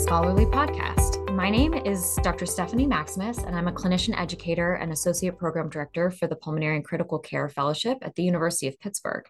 Scholarly podcast. My name is Dr. Stephanie Maximous, and I'm a clinician educator and associate program director for the Pulmonary and Critical Care Fellowship at the University of Pittsburgh.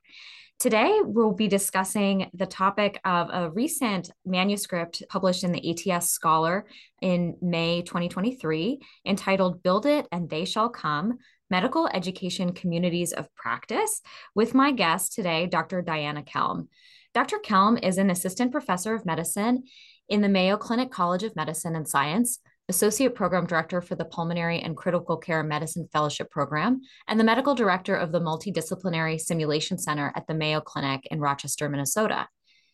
Today, we'll be discussing the topic of a recent manuscript published in the ATS Scholar in May 2023 entitled Build It and They Shall Come Medical Education Communities of Practice, with my guest today, Dr. Diana Kelm. Dr. Kelm is an assistant professor of medicine in the Mayo Clinic College of Medicine and Science, Associate Program Director for the Pulmonary and Critical Care Medicine Fellowship Program, and the Medical Director of the Multidisciplinary Simulation Center at the Mayo Clinic in Rochester, Minnesota.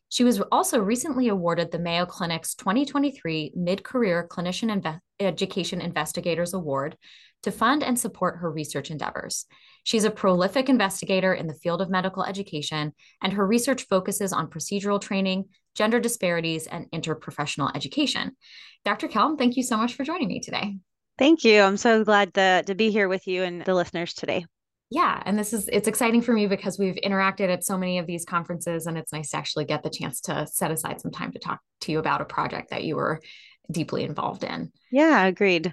She was also recently awarded the Mayo Clinic's 2023 Mid Career Clinician Inve- Education Investigators Award to fund and support her research endeavors. She's a prolific investigator in the field of medical education, and her research focuses on procedural training, gender disparities, and interprofessional education. Dr. Kelm, thank you so much for joining me today. Thank you. I'm so glad to, to be here with you and the listeners today. Yeah, and this is it's exciting for me because we've interacted at so many of these conferences and it's nice to actually get the chance to set aside some time to talk to you about a project that you were deeply involved in. Yeah, agreed.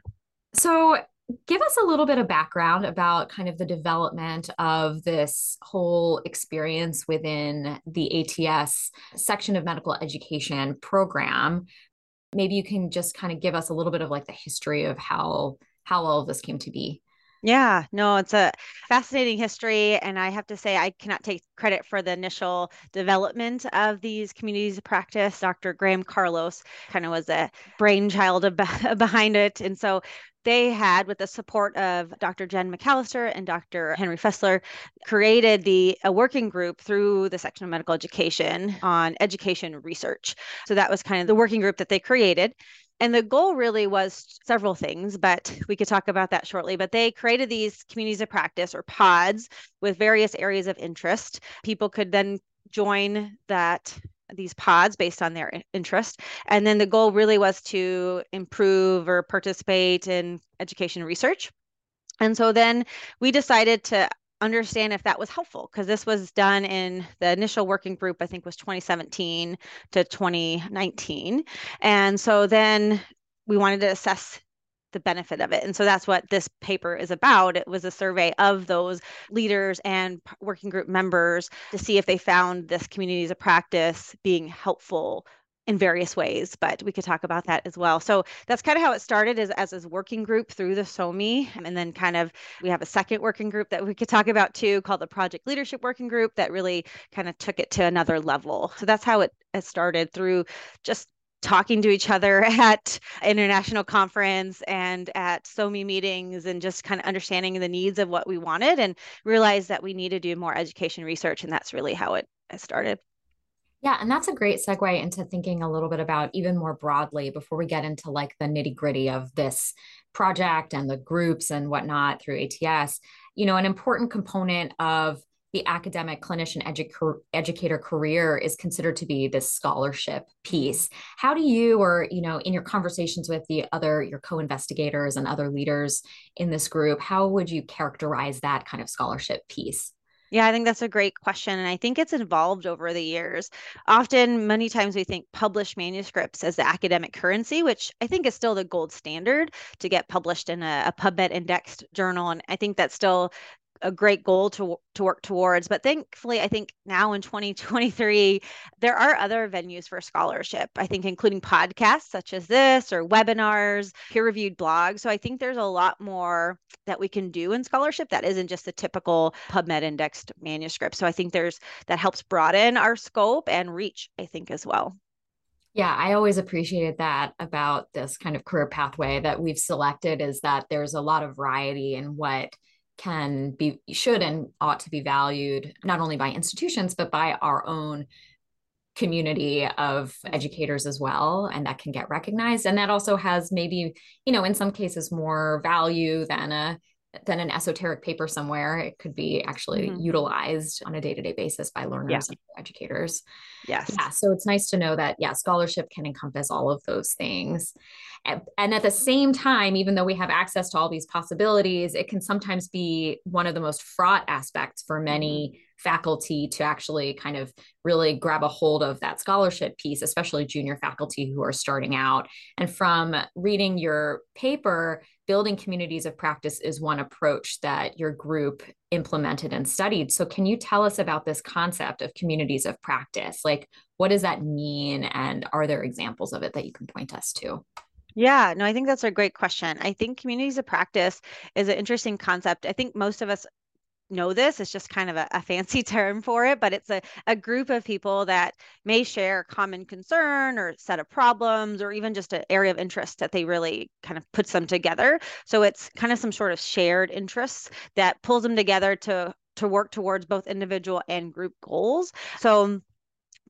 So, give us a little bit of background about kind of the development of this whole experience within the ATS section of medical education program. Maybe you can just kind of give us a little bit of like the history of how how all of this came to be. Yeah, no, it's a fascinating history. And I have to say, I cannot take credit for the initial development of these communities of practice. Dr. Graham Carlos kind of was a brainchild of, behind it. And so they had, with the support of Dr. Jen McCallister and Dr. Henry Fessler, created the a working group through the section of medical education on education research. So that was kind of the working group that they created. And the goal really was several things, but we could talk about that shortly. But they created these communities of practice or pods with various areas of interest. People could then join that these pods based on their interest. And then the goal really was to improve or participate in education research. And so then we decided to understand if that was helpful because this was done in the initial working group i think was 2017 to 2019 and so then we wanted to assess the benefit of it. And so that's what this paper is about. It was a survey of those leaders and working group members to see if they found this communities of practice being helpful in various ways, but we could talk about that as well. So that's kind of how it started as, as a working group through the SOMI. And then kind of we have a second working group that we could talk about too called the Project Leadership Working Group that really kind of took it to another level. So that's how it, it started through just talking to each other at international conference and at SOMI meetings and just kind of understanding the needs of what we wanted and realized that we need to do more education research. And that's really how it, started. Yeah, and that's a great segue into thinking a little bit about even more broadly before we get into like the nitty gritty of this project and the groups and whatnot through ATS. You know, an important component of the academic clinician edu- educator career is considered to be this scholarship piece how do you or you know in your conversations with the other your co-investigators and other leaders in this group how would you characterize that kind of scholarship piece yeah, I think that's a great question. And I think it's evolved over the years. Often, many times, we think published manuscripts as the academic currency, which I think is still the gold standard to get published in a, a PubMed indexed journal. And I think that's still a great goal to to work towards. But thankfully, I think now in 2023, there are other venues for scholarship. I think including podcasts such as this or webinars, peer-reviewed blogs. So I think there's a lot more that we can do in scholarship that isn't just the typical PubMed indexed manuscript. So I think there's that helps broaden our scope and reach, I think, as well. Yeah, I always appreciated that about this kind of career pathway that we've selected is that there's a lot of variety in what can be should and ought to be valued not only by institutions but by our own community of educators as well and that can get recognized and that also has maybe you know in some cases more value than a than an esoteric paper somewhere it could be actually mm-hmm. utilized on a day-to-day basis by learners yeah. and educators Yes. Yeah. So it's nice to know that, yeah, scholarship can encompass all of those things. And, and, at the same time, even though we have access to all these possibilities, it can sometimes be one of the most fraught aspects for many mm-hmm. faculty to actually kind of really grab a hold of that scholarship piece, especially junior faculty who are starting out. And from reading your paper, building communities of practice is one approach that your group implemented and studied. So, can you tell us about this concept of communities of practice? Like, what does that mean? And are there examples of it that you can point us to? Yeah, no, I think that's a great question. I think communities of practice is an interesting concept. I think most of us know this. It's just kind of a, a, fancy term for it, but it's a, a group of people that may share a common concern or set of problems or even just an area of interest that they really kind of puts them together. So it's kind of some sort of shared interests that pulls them together to to work towards both individual and group goals. So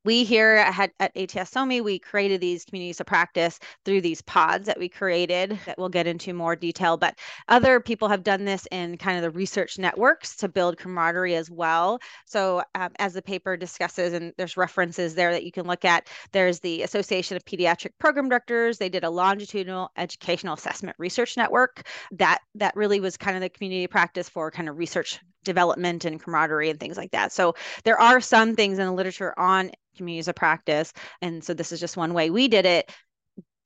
we here at, at ATS SOMI, we created these communities of practice through these pods that we created that we'll get into more detail. But other people have done this in kind of the research networks to build camaraderie as well. So um, as the paper discusses, and there's references there that you can look at, there's the Association of Pediatric Program Directors. They did a longitudinal educational assessment research network that that really was kind of the community practice for kind of research development and camaraderie and things like that. So there are some things in the literature on communities of practice. And so this is just one way we did it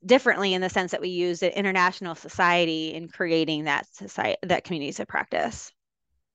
differently in the sense that we used an international society in creating that society that communities of practice.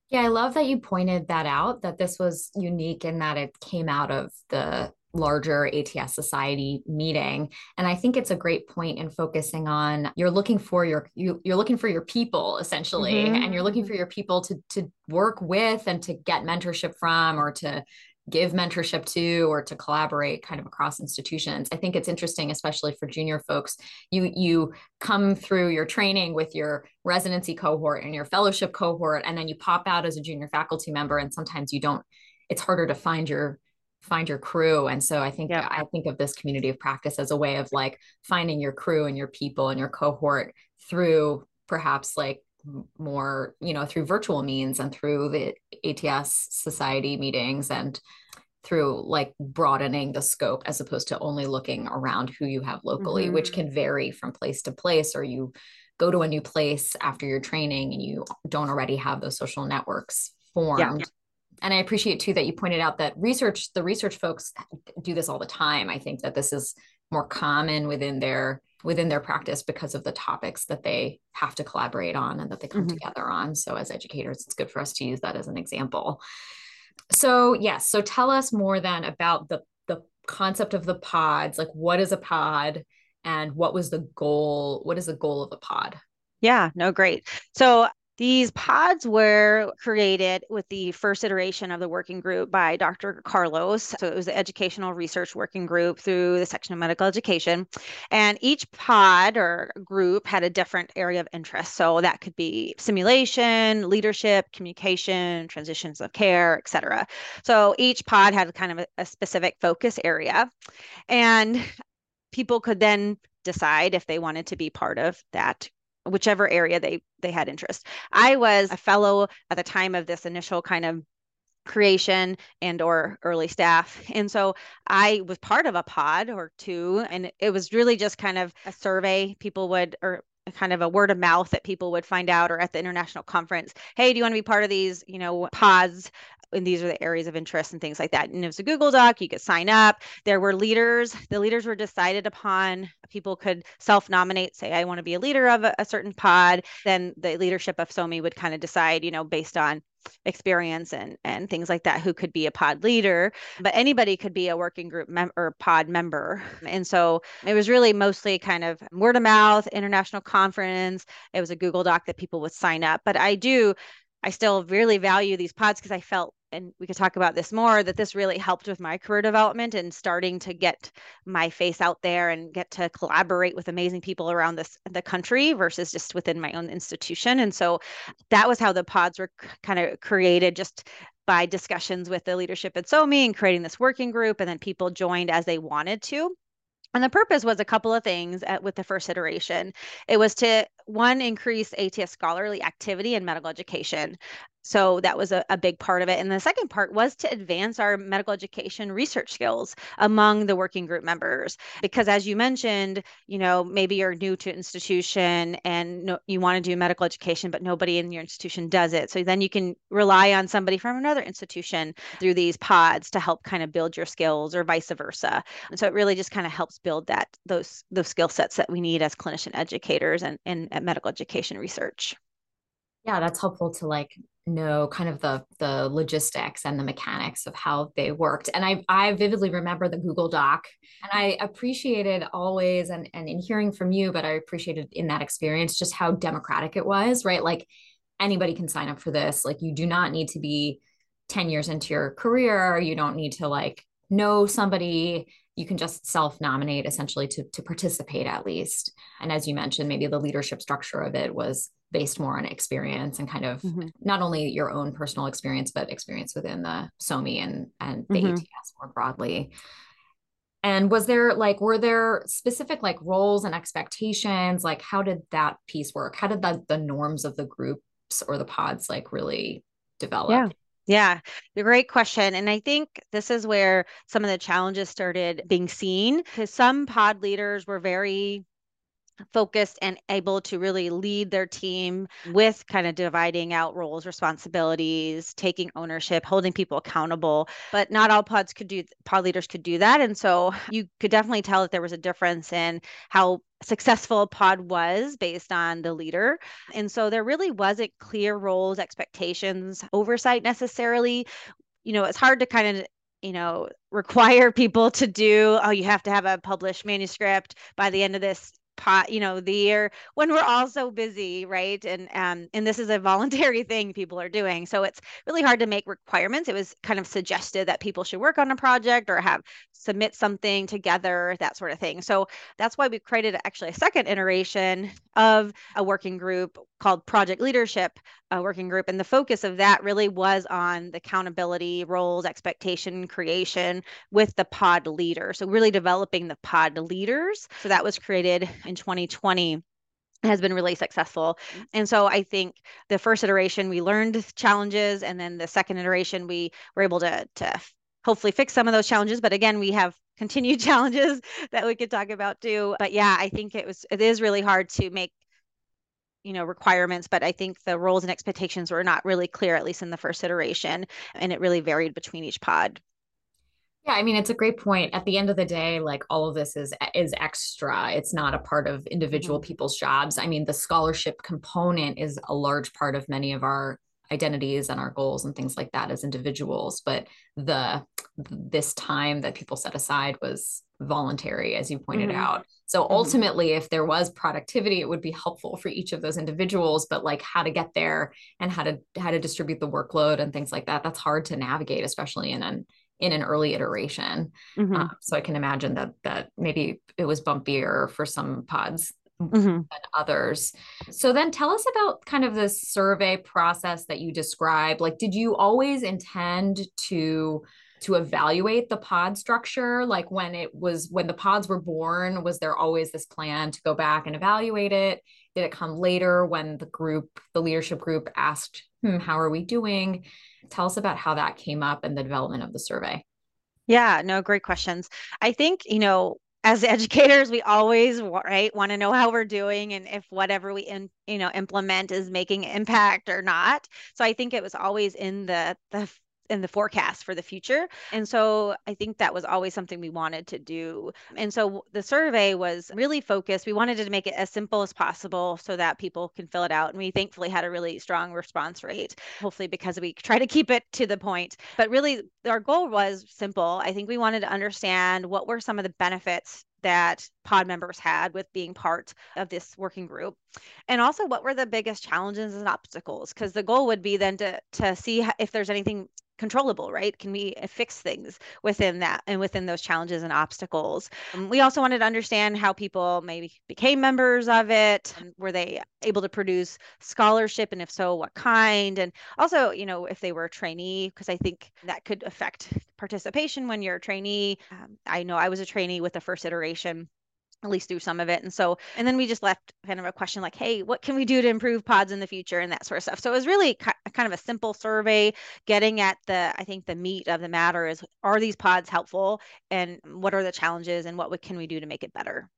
Yeah, I love that you pointed that out that this was unique in that it came out of the larger ATS society meeting and I think it's a great point in focusing on you're looking for your you, you're looking for your people essentially mm-hmm. and you're looking for your people to to work with and to get mentorship from or to give mentorship to or to collaborate kind of across institutions. I think it's interesting especially for junior folks you you come through your training with your residency cohort and your fellowship cohort and then you pop out as a junior faculty member and sometimes you don't it's harder to find your find your crew. And so i think i think of this community of practice as a way of like finding your crew and your people and your cohort through perhaps like more you know through virtual means and through the ats society meetings and through like broadening the scope as opposed to only looking around who you have locally mm-hmm. which can vary from place to place or you go to a new place after your training and you don't already have those social networks formed yeah. and i appreciate too that you pointed out that research the research folks do this all the time i think that this is more common within their within their practice because of the topics that they have to collaborate on and that they come mm-hmm. together on. So as educators, it's good for us to use that as an example. So yes, so tell us more then about the the concept of the pods, like what is a pod and what was the goal? What is the goal of a pod? Yeah, no, great. So these pods were created with the first iteration of the working group by Dr. Carlos. So it was the Educational Research Working Group through the section of medical education. And each pod or group had a different area of interest. So that could be simulation, leadership, communication, transitions of care, et cetera. So each pod had kind of a, a specific focus area. And people could then decide if they wanted to be part of that whichever area they they had interest. I was a fellow at the time of this initial kind of creation and or early staff. And so i was part of a pod or two and it was really just kind of a survey. People would or kind of a word of mouth that people would find out or at the international conference hey do you want to be part of these you know pods and these are the areas of interest and things like that. And it was a Google Doc, you could sign up. There were leaders. The leaders were decided upon. People could self nominate, say, I want to be a leader of a, a certain pod. Then the leadership of SOMI would kind of decide, you know, based on experience and and things like that who could be a pod leader but anybody could be a working group member or pod member and so it was really mostly kind of word of mouth international conference it was a google doc that people would sign up but i do I still really value these pods because I felt, and we could talk about this more, that this really helped with my career development and starting to get my face out there and get to collaborate with amazing people around this the country versus just within my own institution. And so that was how the pods were kind of created just by discussions with the leadership at SOMI and creating this working group. And then people joined as they wanted to. And the purpose was a couple of things at, with the first iteration. It was to one increase ATS scholarly activity in medical education. So that was a, a big part of it. And the second part was to advance our medical education research skills among the working group members. Because as you mentioned, you know, maybe you're new to institution and no, you want to do medical education, but nobody in your institution does it. So then you can rely on somebody from another institution through these pods to help kind of build your skills or vice versa. And so it really just kind of helps build that those those skill sets that we need as clinician educators and in medical education research. Yeah, that's helpful to like know kind of the the logistics and the mechanics of how they worked. And I I vividly remember the Google Doc and I appreciated always and and in hearing from you, but I appreciated in that experience just how democratic it was, right? Like anybody can sign up for this. Like you do not need to be 10 years into your career. You don't need to like know somebody you can just self-nominate essentially to, to participate at least. And as you mentioned maybe the leadership structure of it was based more on experience and kind of mm-hmm. not only your own personal experience but experience within the somi and and the mm-hmm. ats more broadly. And was there like were there specific like roles and expectations? Like how did that piece work? How did the, the norms of the groups or the pods like really develop? Yeah yeah, the great question. And I think this is where some of the challenges started being seen because some pod leaders were very focused and able to really lead their team with kind of dividing out roles, responsibilities, taking ownership, holding people accountable. But not all pods could do pod leaders could do that. And so you could definitely tell that there was a difference in how successful a pod was based on the leader. And so there really wasn't clear roles, expectations, oversight necessarily. You know, it's hard to kind of you know require people to do oh you have to have a published manuscript by the end of this pot you know the year when we're all so busy right? And um and this is a voluntary thing people are doing. So it's really hard to make requirements. It was kind of suggested that people should work on a project or have submit something together that sort of thing. So that's why we created actually a second iteration of a working group called project leadership uh, working group and the focus of that really was on the accountability roles expectation creation with the pod leader so really developing the pod leaders so that was created in 2020 has been really successful. And so I think the first iteration we learned challenges and then the second iteration we were able to to hopefully fix some of those challenges but again we have continued challenges that we could talk about too. But yeah, I think it was it is really hard to make you know requirements but i think the roles and expectations were not really clear at least in the first iteration and it really varied between each pod yeah, I mean it's a great point. At the end of the day, like all of this is is extra. It's not a part of individual mm-hmm. people's jobs. I mean, the scholarship component is a large part of many of our identities and our goals and things like that as individuals, but the this time that people set aside was voluntary as you pointed mm-hmm. out. So mm-hmm. ultimately if there was productivity it would be helpful for each of those individuals, but like how to get there and how to how to distribute the workload and things like that that's hard to navigate especially in an in an early iteration. Mm-hmm. Uh, so I can imagine that that maybe it was bumpier for some pods mm-hmm. than others. So then tell us about kind of the survey process that you described. Like, did you always intend to to evaluate the pod structure? Like when it was when the pods were born, was there always this plan to go back and evaluate it? Did it come later when the group, the leadership group asked, hmm, how are we doing? Tell us about how that came up and the development of the survey. Yeah, no, great questions. I think, you know, as educators, we always right want to know how we're doing and if whatever we in, you know implement is making impact or not. So I think it was always in the the in the forecast for the future. And so I think that was always something we wanted to do. And so the survey was really focused. We wanted to make it as simple as possible so that people can fill it out. And we thankfully had a really strong response rate, hopefully because we try to keep it to the point. But really, our goal was simple. I think we wanted to understand what were some of the benefits that pod members had with being part of this working group and also what were the biggest challenges and obstacles because the goal would be then to to see if there's anything controllable, right? Can we uh, fix things within that and within those challenges and obstacles? Um, we also wanted to understand how people maybe became members of it. Were they able to produce scholarship? And if so, what kind? And also, you know, if they were a trainee, because I think that could affect participation when you're a trainee. Um, I know I was a trainee with the first iteration at least through some of it. And so, and then we just left kind of a question like, hey, what can we do to improve pods in the future and that sort of stuff. So it was really kind of a simple survey getting at the, I think the meat of the matter is, are these pods helpful and what are the challenges and what can we do to make it better?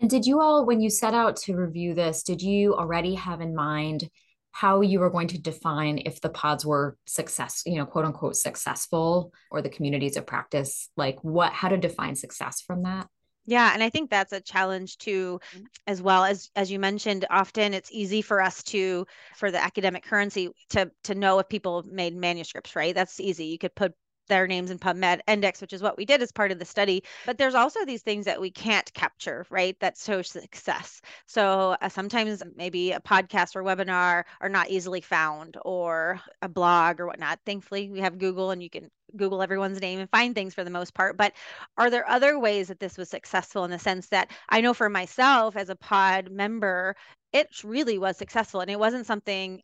And did you all, when you set out to review this, did you already have in mind how you were going to define if the pods were success, you know, quote unquote successful or the communities of practice? Like what, how to define success from that? Yeah, and I think that's a challenge too mm-hmm. as well as as you mentioned often it's easy for us to for the academic currency to to know if people made manuscripts, right? That's easy. You could put their names in PubMed index, which is what we did as part of the study. But there's also these things that we can't capture, right? That show success. So uh, sometimes maybe a podcast or webinar are not easily found, or a blog or whatnot. Thankfully, we have Google, and you can Google everyone's name and find things for the most part. But are there other ways that this was successful in the sense that I know for myself as a pod member, it really was successful and it wasn't something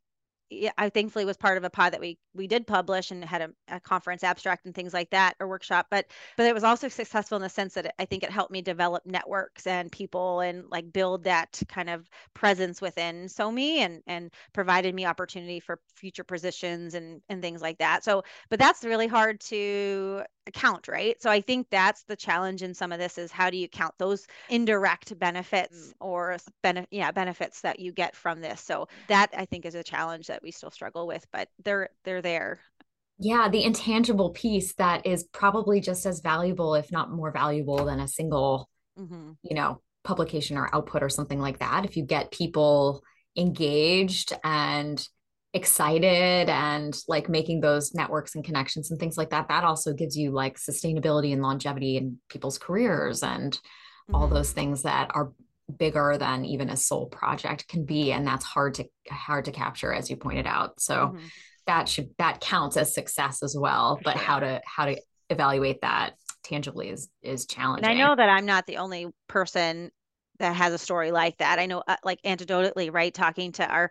I thankfully was part of a pod that we we did publish and had a, a, conference abstract and things like that or workshop but but it was also successful in the sense that it, i think it helped me develop networks and people and like build that kind of presence within somi and and provided me opportunity for future positions and and things like that. So but that's really hard to count right so i think that's the challenge in some of this is how do you count those indirect benefits mm. or benefit yeah benefits that you get from this so that i think is a challenge that we still struggle with but they're they're there yeah the intangible piece that is probably just as valuable if not more valuable than a single mm-hmm. you know publication or output or something like that if you get people engaged and excited and like making those networks and connections and things like that that also gives you like sustainability and longevity in people's careers and mm-hmm. all those things that are bigger than even a sole project can be and that's hard to hard to capture as you pointed out so mm-hmm. that should that counts as success as well but how to how to evaluate that tangibly is is challenging and i know that i'm not the only person that has a story like that. I know, uh, like anecdotally, right, talking to our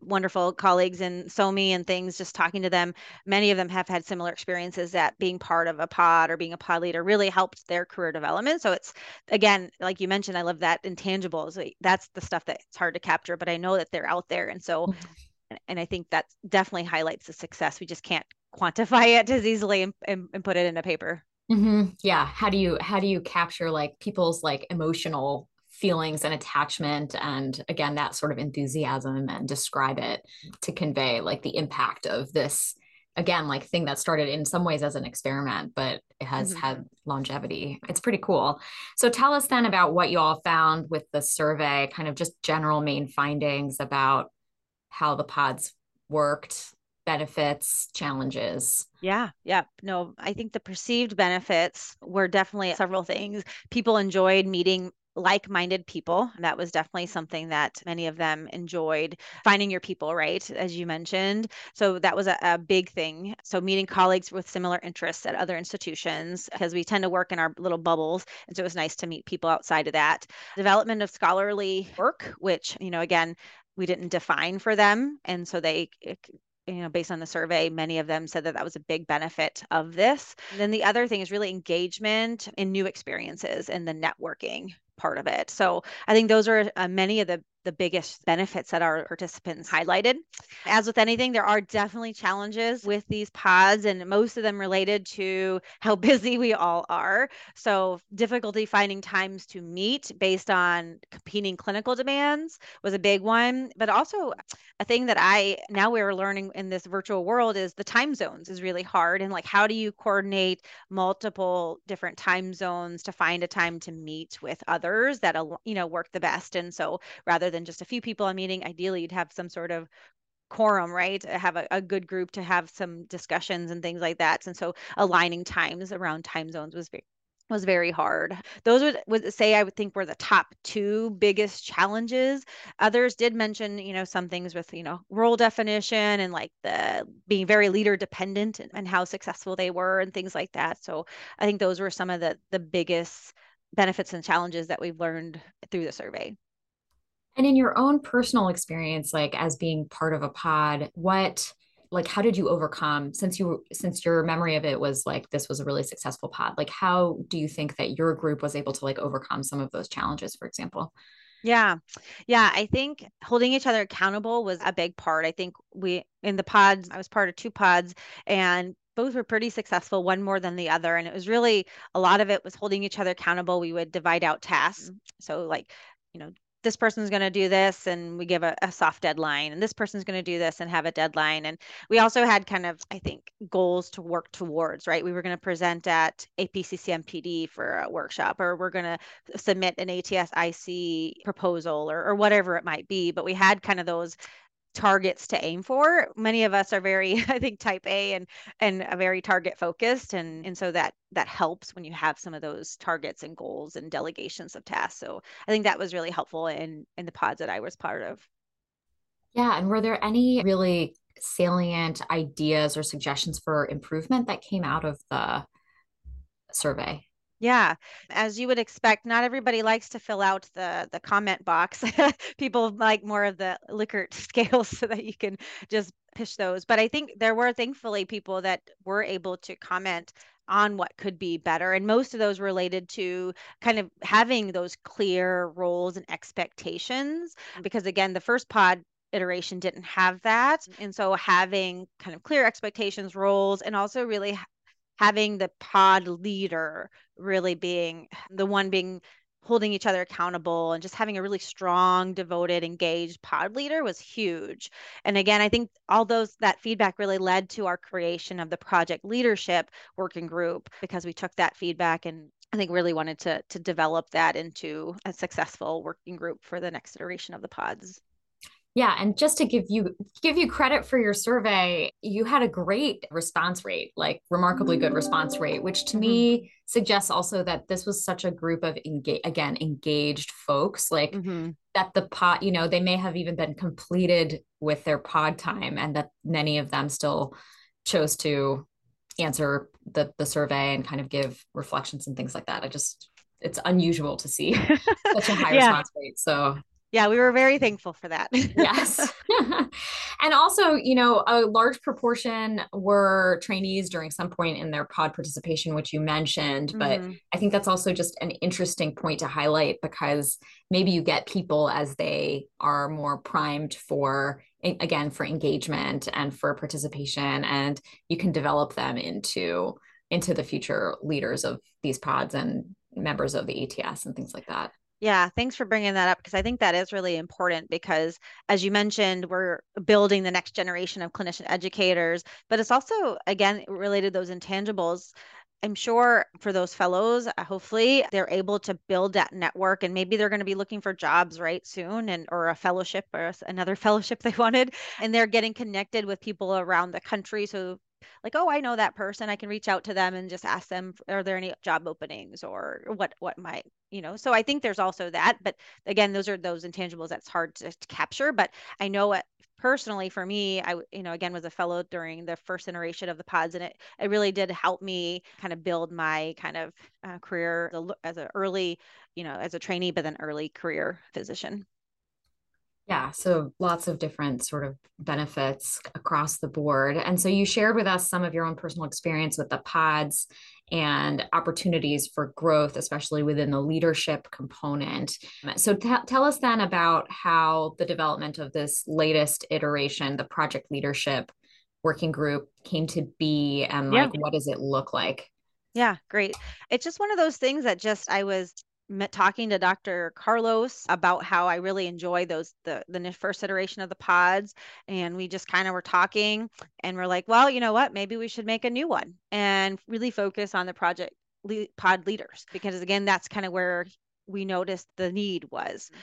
wonderful colleagues in SOMI and things, just talking to them, many of them have had similar experiences that being part of a pod or being a pod leader really helped their career development. So it's, again, like you mentioned, I love that intangibles. That's the stuff that's hard to capture, but I know that they're out there. And so, mm-hmm. and I think that definitely highlights the success. We just can't quantify it as easily and, and, and put it in a paper. Mm-hmm. Yeah. How do you, how do you capture like people's like emotional feelings and attachment and again that sort of enthusiasm and describe it to convey like the impact of this again like thing that started in some ways as an experiment but it has mm-hmm. had longevity. It's pretty cool. So tell us then about what you all found with the survey kind of just general main findings about how the pods worked benefits challenges. Yeah yeah. No i think the perceived benefits were definitely several things. People enjoyed meeting like minded people. That was definitely something that many of them enjoyed finding your people, right? As you mentioned. So that was a, a big thing. So meeting colleagues with similar interests at other institutions, because we tend to work in our little bubbles. And so it was nice to meet people outside of that. Development of scholarly work, which, you know, again, we didn't define for them. And so they you know, based on the survey, many of them said that that was a big benefit of this. And then the other thing is really engagement in new experiences and the networking part of it. So I think those are uh, many of the the biggest benefits that our participants highlighted. As with anything, there are definitely challenges with these pods, and most of them related to how busy we all are. So, difficulty finding times to meet based on competing clinical demands was a big one. But also, a thing that I now we're learning in this virtual world is the time zones is really hard. And like, how do you coordinate multiple different time zones to find a time to meet with others that, you know, work the best? And so, rather than just a few people on meeting, ideally you'd have some sort of quorum, right? Uh, have a, a, good group to have some discussions and things like that. And so aligning times around time zones was very was very hard. Those would, would say I would think were the top two biggest challenges. Others did mention, you know, some things with, you know, role definition and like the being very leader dependent and, and how successful they were and things like that. So I think those were some of the the biggest benefits and challenges that we've learned through the survey. And in your own personal experience, like as being part of a pod, what like how did you overcome since you since your memory of it was like this was a really successful pod like how do you think that your group was able to like overcome some of those challenges for example yeah. Yeah. I think holding each other accountable was a big part. I think we, in the pods, I was part of two pods and both were pretty successful, one more than the other. And it was really a lot of it was holding each other accountable. We would divide out tasks. Mm-hmm. So, like, you know, this person's going to do this and we give a, a soft deadline and this person's going to do this and have a deadline and we also had kind of i think goals to work towards right? We were going to present at apccmpd for a workshop or we're going to submit an ats ic proposal or, or whatever it might be but we had kind of those targets to aim for. Many of us are very i think type a and and a very target focused and and so that that helps when you have some of those targets and goals and delegations of tasks. So i think that was really helpful in in the pods that i was part of. Yeah and were there any really salient ideas or suggestions for improvement that came out of the survey yeah, as you would expect, not everybody likes to fill out the the comment box. People like more of the Likert scales so that you can just push those. But I think there were thankfully people that were able to comment on what could be better. And most of those related to kind of having those clear roles and expectations. Because again, the first pod iteration didn't have that. And so having kind of clear expectations, roles, and also really having the pod leader really being the one being holding each other accountable and just having a really strong devoted engaged pod leader was huge. And again i think all those that feedback really led to our creation of the project leadership working group because we took that feedback and i think really wanted to to develop that into a successful working group for the next iteration of the pods yeah, and just to give you give you credit for your survey, you had a great response rate, like remarkably good response rate, which to mm-hmm. me suggests also that this was such a group of engage again engaged folks, like mm-hmm. that the pod, you know, they may have even been completed with their pod time, and that many of them still chose to answer the the survey and kind of give reflections and things like that. I just it's unusual to see such a high yeah. response rate. So yeah, we were very thankful for that. yes. and also, you know, a large proportion were trainees during some point in their pod participation, which you mentioned. But mm-hmm. I think that's also just an interesting point to highlight because maybe you get people as they are more primed for, again, for engagement and for participation, and you can develop them into into the future leaders of these pods and members of the ATS and things like that. Yeah, thanks for bringing that up because I think that is really important because as you mentioned, we're building the next generation of clinician educators, but it's also again related to those intangibles. I'm sure for those fellows, uh, hopefully they're able to build that network and maybe they're going to be looking for jobs right soon and or a fellowship or another fellowship they wanted and they're getting connected with people around the country so like oh i know that person i can reach out to them and just ask them are there any job openings or what what might you know so i think there's also that but again those are those intangibles that's hard to, to capture but i know personally for me i you know again was a fellow during the first iteration of the pods and it, it really did help me kind of build my kind of uh, career as an early you know as a trainee but then early career physician yeah, so lots of different sort of benefits across the board. And so you shared with us some of your own personal experience with the pods and opportunities for growth, especially within the leadership component. Um, so t- tell us then about how the development of this latest iteration, the project leadership working group, came to be and like yeah. what does it look like? Yeah, great. It's just one of those things that just I was met talking to Dr. Carlos about how I really enjoy those the the first iteration of the pods and we just kind of were talking and we're like, well, you know what? Maybe we should make a new one and really focus on the project pod leaders because again, that's kind of where we noticed the need was mm.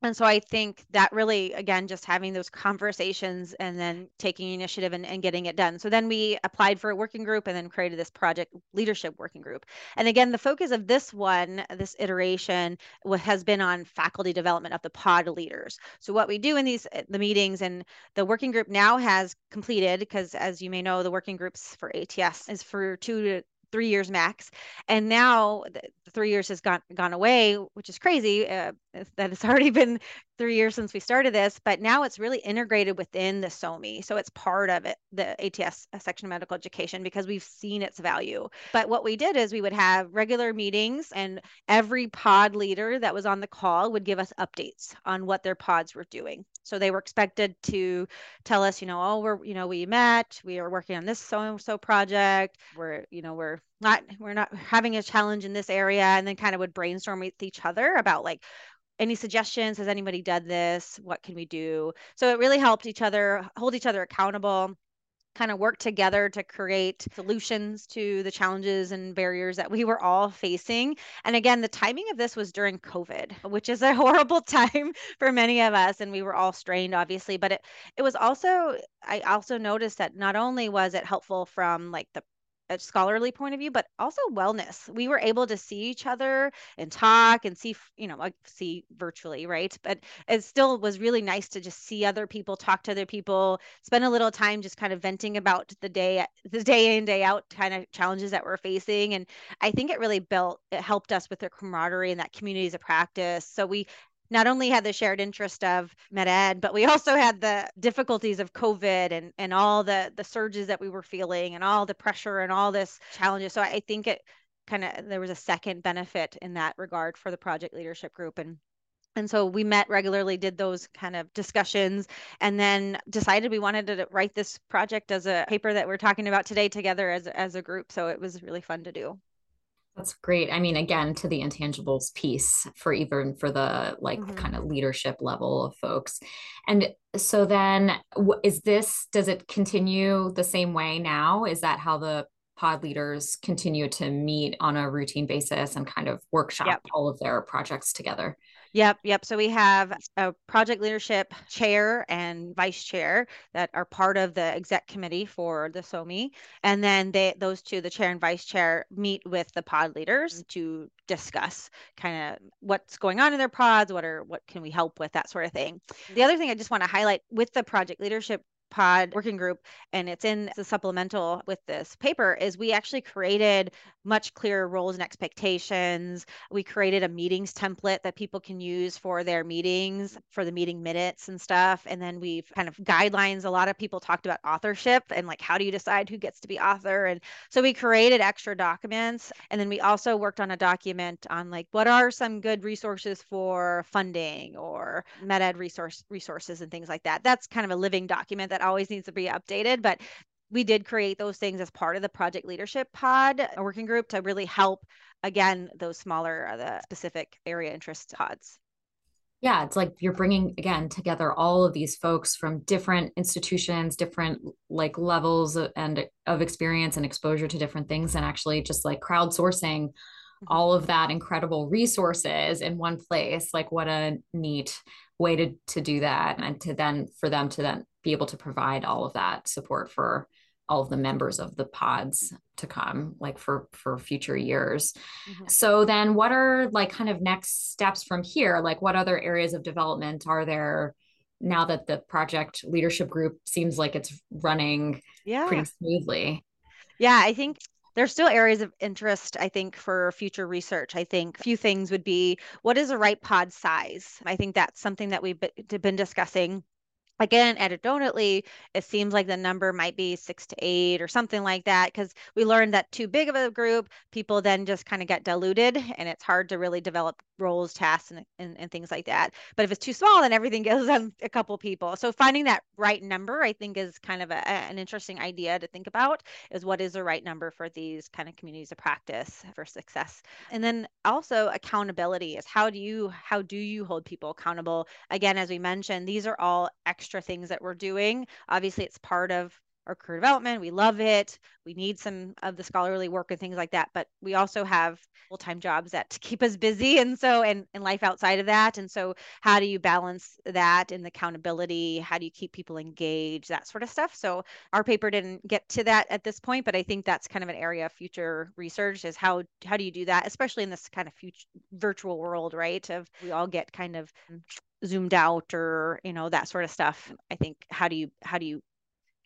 And so I think that really, again, just having those conversations and then taking initiative and, and getting it done. So then we applied for a working group and then created this project leadership working group. And again, the focus of this one, this iteration, has been on faculty development of the pod leaders. So what we do in these eh, the meetings and the working group now has completed because, as you may know, the working groups for ATS is for two to three years max and now the three years has gone gone away which is crazy uh, that it's already been three years since we started this, but now it's really integrated within the SOMI. So it's part of it, the ATS uh, section of medical education, because we've seen its value. But what we did is we would have regular meetings, and every pod leader that was on the call would give us updates on what their pods were doing. So they were expected to tell us, you know, oh, we're, you know, we met, we are working on this so and so project. We're, you know, we're not, we're not having a challenge in this area, and then kind of would brainstorm with each other about like any suggestions has anybody done this what can we do so it really helped each other hold each other accountable kind of work together to create solutions to the challenges and barriers that we were all facing. And again, the timing of this was during COVID, which is a horrible time for many of us. And we were all strained, obviously, but it, it was also, I also noticed that not only was it helpful from like the a scholarly point of view, but also wellness. We were able to see each other and talk and see, you know, like see virtually, right? But it still was really nice to just see other people, talk to other people, spend a little time just kind of venting about the day, the day in, day out kind of challenges that we're facing. And I think it really built, it helped us with the camaraderie and that communities of practice. So we not only had the shared interest of med ed, but we also had the difficulties of COVID and, and all the, the surges that we were feeling and all the pressure and all this challenges. So I think it kind of, there was a second benefit in that regard for the project leadership group. And and so we met regularly, did those kind of discussions, and then decided we wanted to write this project as a paper that we're talking about today together as, as a group. So it was really fun to do. That's great. I mean, again, to the intangibles piece for even for the like mm-hmm. kind of leadership level of folks. And so then is this, does it continue the same way now? Is that how the pod leaders continue to meet on a routine basis and kind of workshop yep. all of their projects together? Yep, yep. So we have a project leadership chair and vice chair that are part of the exec committee for the SOMI. And then they those two, the chair and vice chair, meet with the pod leaders to discuss kind of what's going on in their pods, what are what can we help with, that sort of thing. The other thing I just want to highlight with the project leadership pod working group and it's in the supplemental with this paper is we actually created much clearer roles and expectations. We created a meetings template that people can use for their meetings for the meeting minutes and stuff. And then we've kind of guidelines a lot of people talked about authorship and like how do you decide who gets to be author? And so we created extra documents. And then we also worked on a document on like what are some good resources for funding or med ed resource resources and things like that. That's kind of a living document that that always needs to be updated. But we did create those things as part of the project leadership pod a working group to really help again those smaller uh, the specific area interest pods yeah it's like you're bringing again together all of these folks from different institutions different like levels of, and of experience and exposure to different things and actually just like crowdsourcing mm-hmm. all of that incredible resources in one place like what a neat way to to do that and to then for them to then be able to provide all of that support for all of the members of the pods to come like for for future years. Mm-hmm. so then what are like kind of next steps from here? Like what other areas of development are there now that the project leadership group seems like it's running yeah. pretty smoothly? Yeah i think there's still areas of interest i think for future research. I think a few things would be what is the right pod size? I think that's something that we've been discussing again anecdotally it seems like the number might be six to eight or something like that because we learned that too big of a group people then just kind of get diluted and it's hard to really develop roles tasks and, and, and things like that. But if it's too small then everything goes on a couple people. So finding that right number i think is kind of a, an interesting idea to think about is what is the right number for these kind of communities of practice for success. And then also accountability is how do you how do you hold people accountable? Again as we mentioned these are all extra extra things that we're doing. Obviously, it's part of our career development. We love it. We need some of the scholarly work and things like that. But we also have full time jobs that keep us busy. And so, and, and life outside of that. And so, how do you balance that and the accountability? How do you keep people engaged? That sort of stuff. So, our paper didn't get to that at this point, but I think that's kind of an area of future research is how, how do you do that, especially in this kind of future virtual world, right? Of we all get kind of mm. zoomed out or you know that sort of stuff i think how do you how do you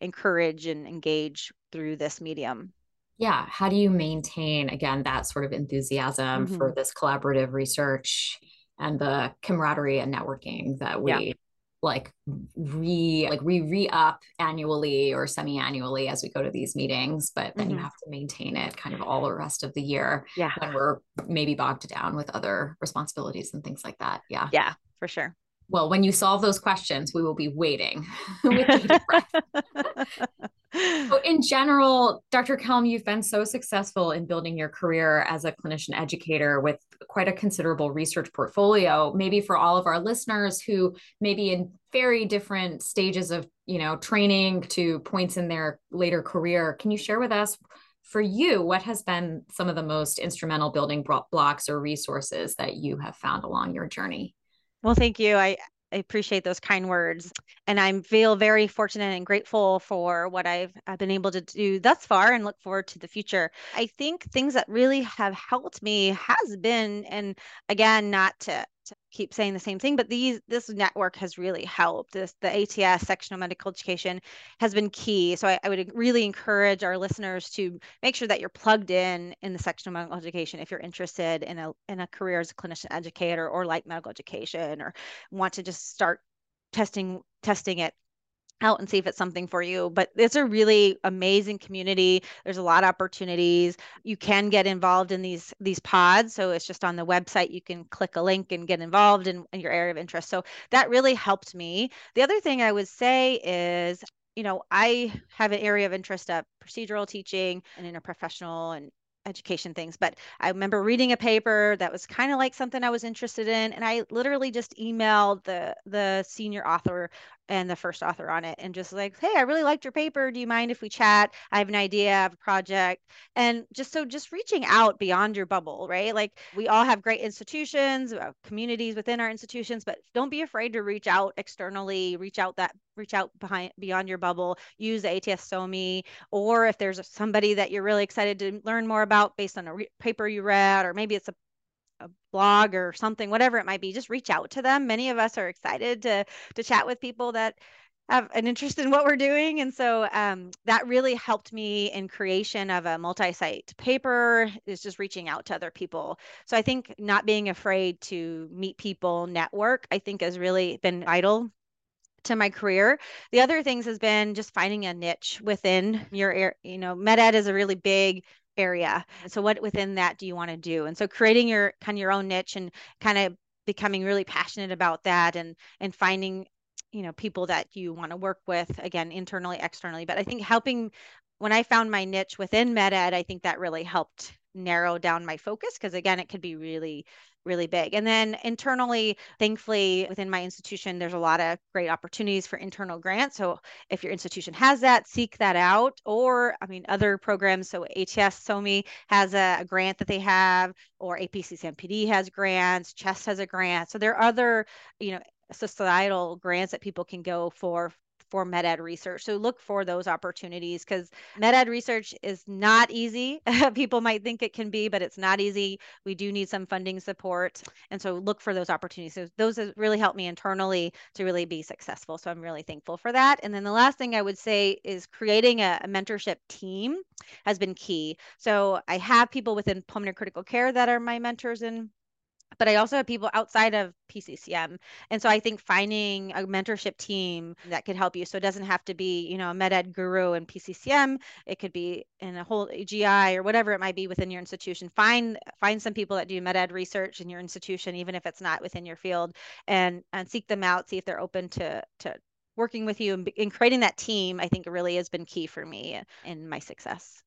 encourage and engage through this medium yeah how do you maintain again that sort of enthusiasm mm-hmm. for this collaborative research and the camaraderie and networking that we yeah. like re like we re-up annually or semi-annually as we go to these meetings but then mm-hmm. you have to maintain it kind of all the rest of the year yeah when we're maybe bogged down with other responsibilities and things like that yeah yeah for sure well, when you solve those questions, we will be waiting so in general, Dr. Kelm, you've been so successful in building your career as a clinician educator with quite a considerable research portfolio. Maybe for all of our listeners who may be in very different stages of, you know, training to points in their later career, can you share with us for you what has been some of the most instrumental building blocks or resources that you have found along your journey? Well, thank you. I, I appreciate those kind words. And I feel very fortunate and grateful for what I've, I've been able to do thus far and look forward to the future. I think things that really have helped me has been, and again, not to to keep saying the same thing, but these this network has really helped. This the ATS sectional medical education has been key. So I, I, would really encourage our listeners to make sure that you're plugged in in the sectional medical education if you're interested in a in a career as a clinician educator or like medical education or want to just start testing testing it out and see if it's something for you. But it's a really amazing community. There's a lot of opportunities. You can get involved in these these pods. So it's just on the website. You can click a link and get involved in, in your area of interest. So that really helped me. The other thing I would say is you know, I have an area of interest of procedural teaching and interprofessional and education things, but I remember reading a paper that was kind of like something I was interested in, and I literally just emailed the the senior author and the first author on it and just like hey i really liked your paper. Do you mind if we chat? I have an idea of a project. And just so just reaching out beyond your bubble right? Like we all have great institutions uh, communities within our institutions but don't be afraid to reach out externally reach out that reach out behind beyond your bubble use ats somi or if there's somebody that you're really excited to learn more about based on a re- paper you read or maybe it's a a blog or something, whatever it might be, just reach out to them. Many of us are excited to to chat with people that have an interest in what we're doing. And so um, that really helped me in creation of a multi-site paper is just reaching out to other people. So I think not being afraid to meet people, network, I think has really been vital to my career. The other things has been just finding a niche within your, you know, MedEd is a really big area. So what within that do you want to do? And so creating your kind of your own niche and kind of becoming really passionate about that and and finding you know people that you want to work with again internally externally but i think helping when i found my niche within meded i think that really helped narrow down my focus because again it could be really really big. And then internally thankfully within my institution there's a lot of great opportunities for internal grants. So if your institution has that seek that out. Or i mean other programs. So ats somi has a, a grant that they have or apccmpd has grants chest has a grant. So there are other you know societal grants that people can go for for MedEd research. So look for those opportunities because MedEd research is not easy. People might think it can be, but it's not easy. We do need some funding support. And so look for those opportunities. So those really helped me internally to really be successful. So I'm really thankful for that. And then the last thing I would say is creating a, a mentorship team has been key. So I have people within pulmonary critical care that are my mentors in but I also have people outside of PCCM. And so I think finding a mentorship team that could help you. So it doesn't have to be, you know, a med ed guru in PCCM. It could be in a whole GI or whatever it might be within your institution. Find find some people that do med ed research in your institution, even if it's not within your field, and and seek them out. See if they're open to to working with you and, and creating that team. I think really has been key for me in my success.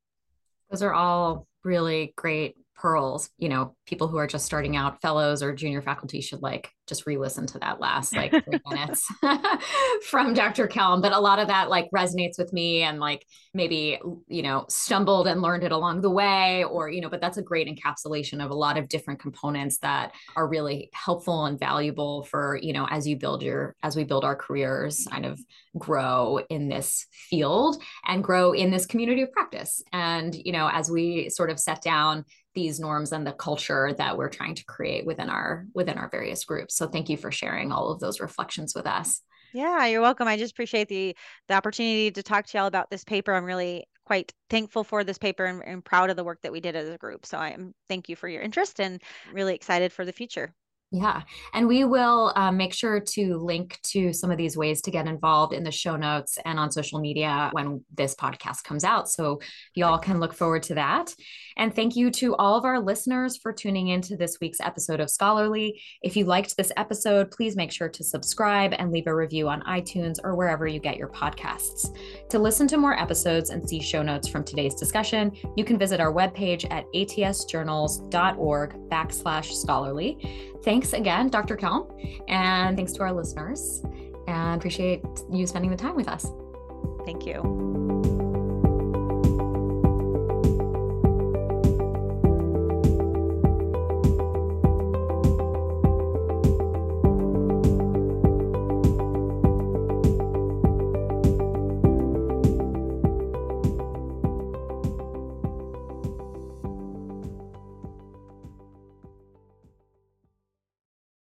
Those are all really great pearls you know people who are just starting out fellows or junior faculty should like just re-listen to that last like three minutes from dr kelm but a lot of that like resonates with me and like maybe you know stumbled and learned it along the way or you know but that's a great encapsulation of a lot of different components that are really helpful and valuable for you know as you build your as we build our careers kind of grow in this field and grow in this community of practice. And you know as we sort of set down these norms and the culture that we're trying to create within our within our various groups. So thank you for sharing all of those reflections with us. Yeah you're welcome. I just appreciate the the opportunity to talk to y'all about this paper. I'm really quite thankful for this paper and, and proud of the work that we did as a group. So i am thank you for your interest and really excited for the future Yeah. And we will uh, make sure to link to some of these ways to get involved in the show notes and on social media when this podcast comes out. So y'all can look forward to that. And thank you to all of our listeners for tuning into this week's episode of Scholarly. If you liked this episode, please make sure to subscribe and leave a review on iTunes or wherever you get your podcasts. To listen to more episodes and see show notes from today's discussion, you can visit our webpage at atsjournals.org backslash scholarly. Thanks again, Dr. Kelm, and thanks to our listeners. And appreciate you spending the time with us. Thank you.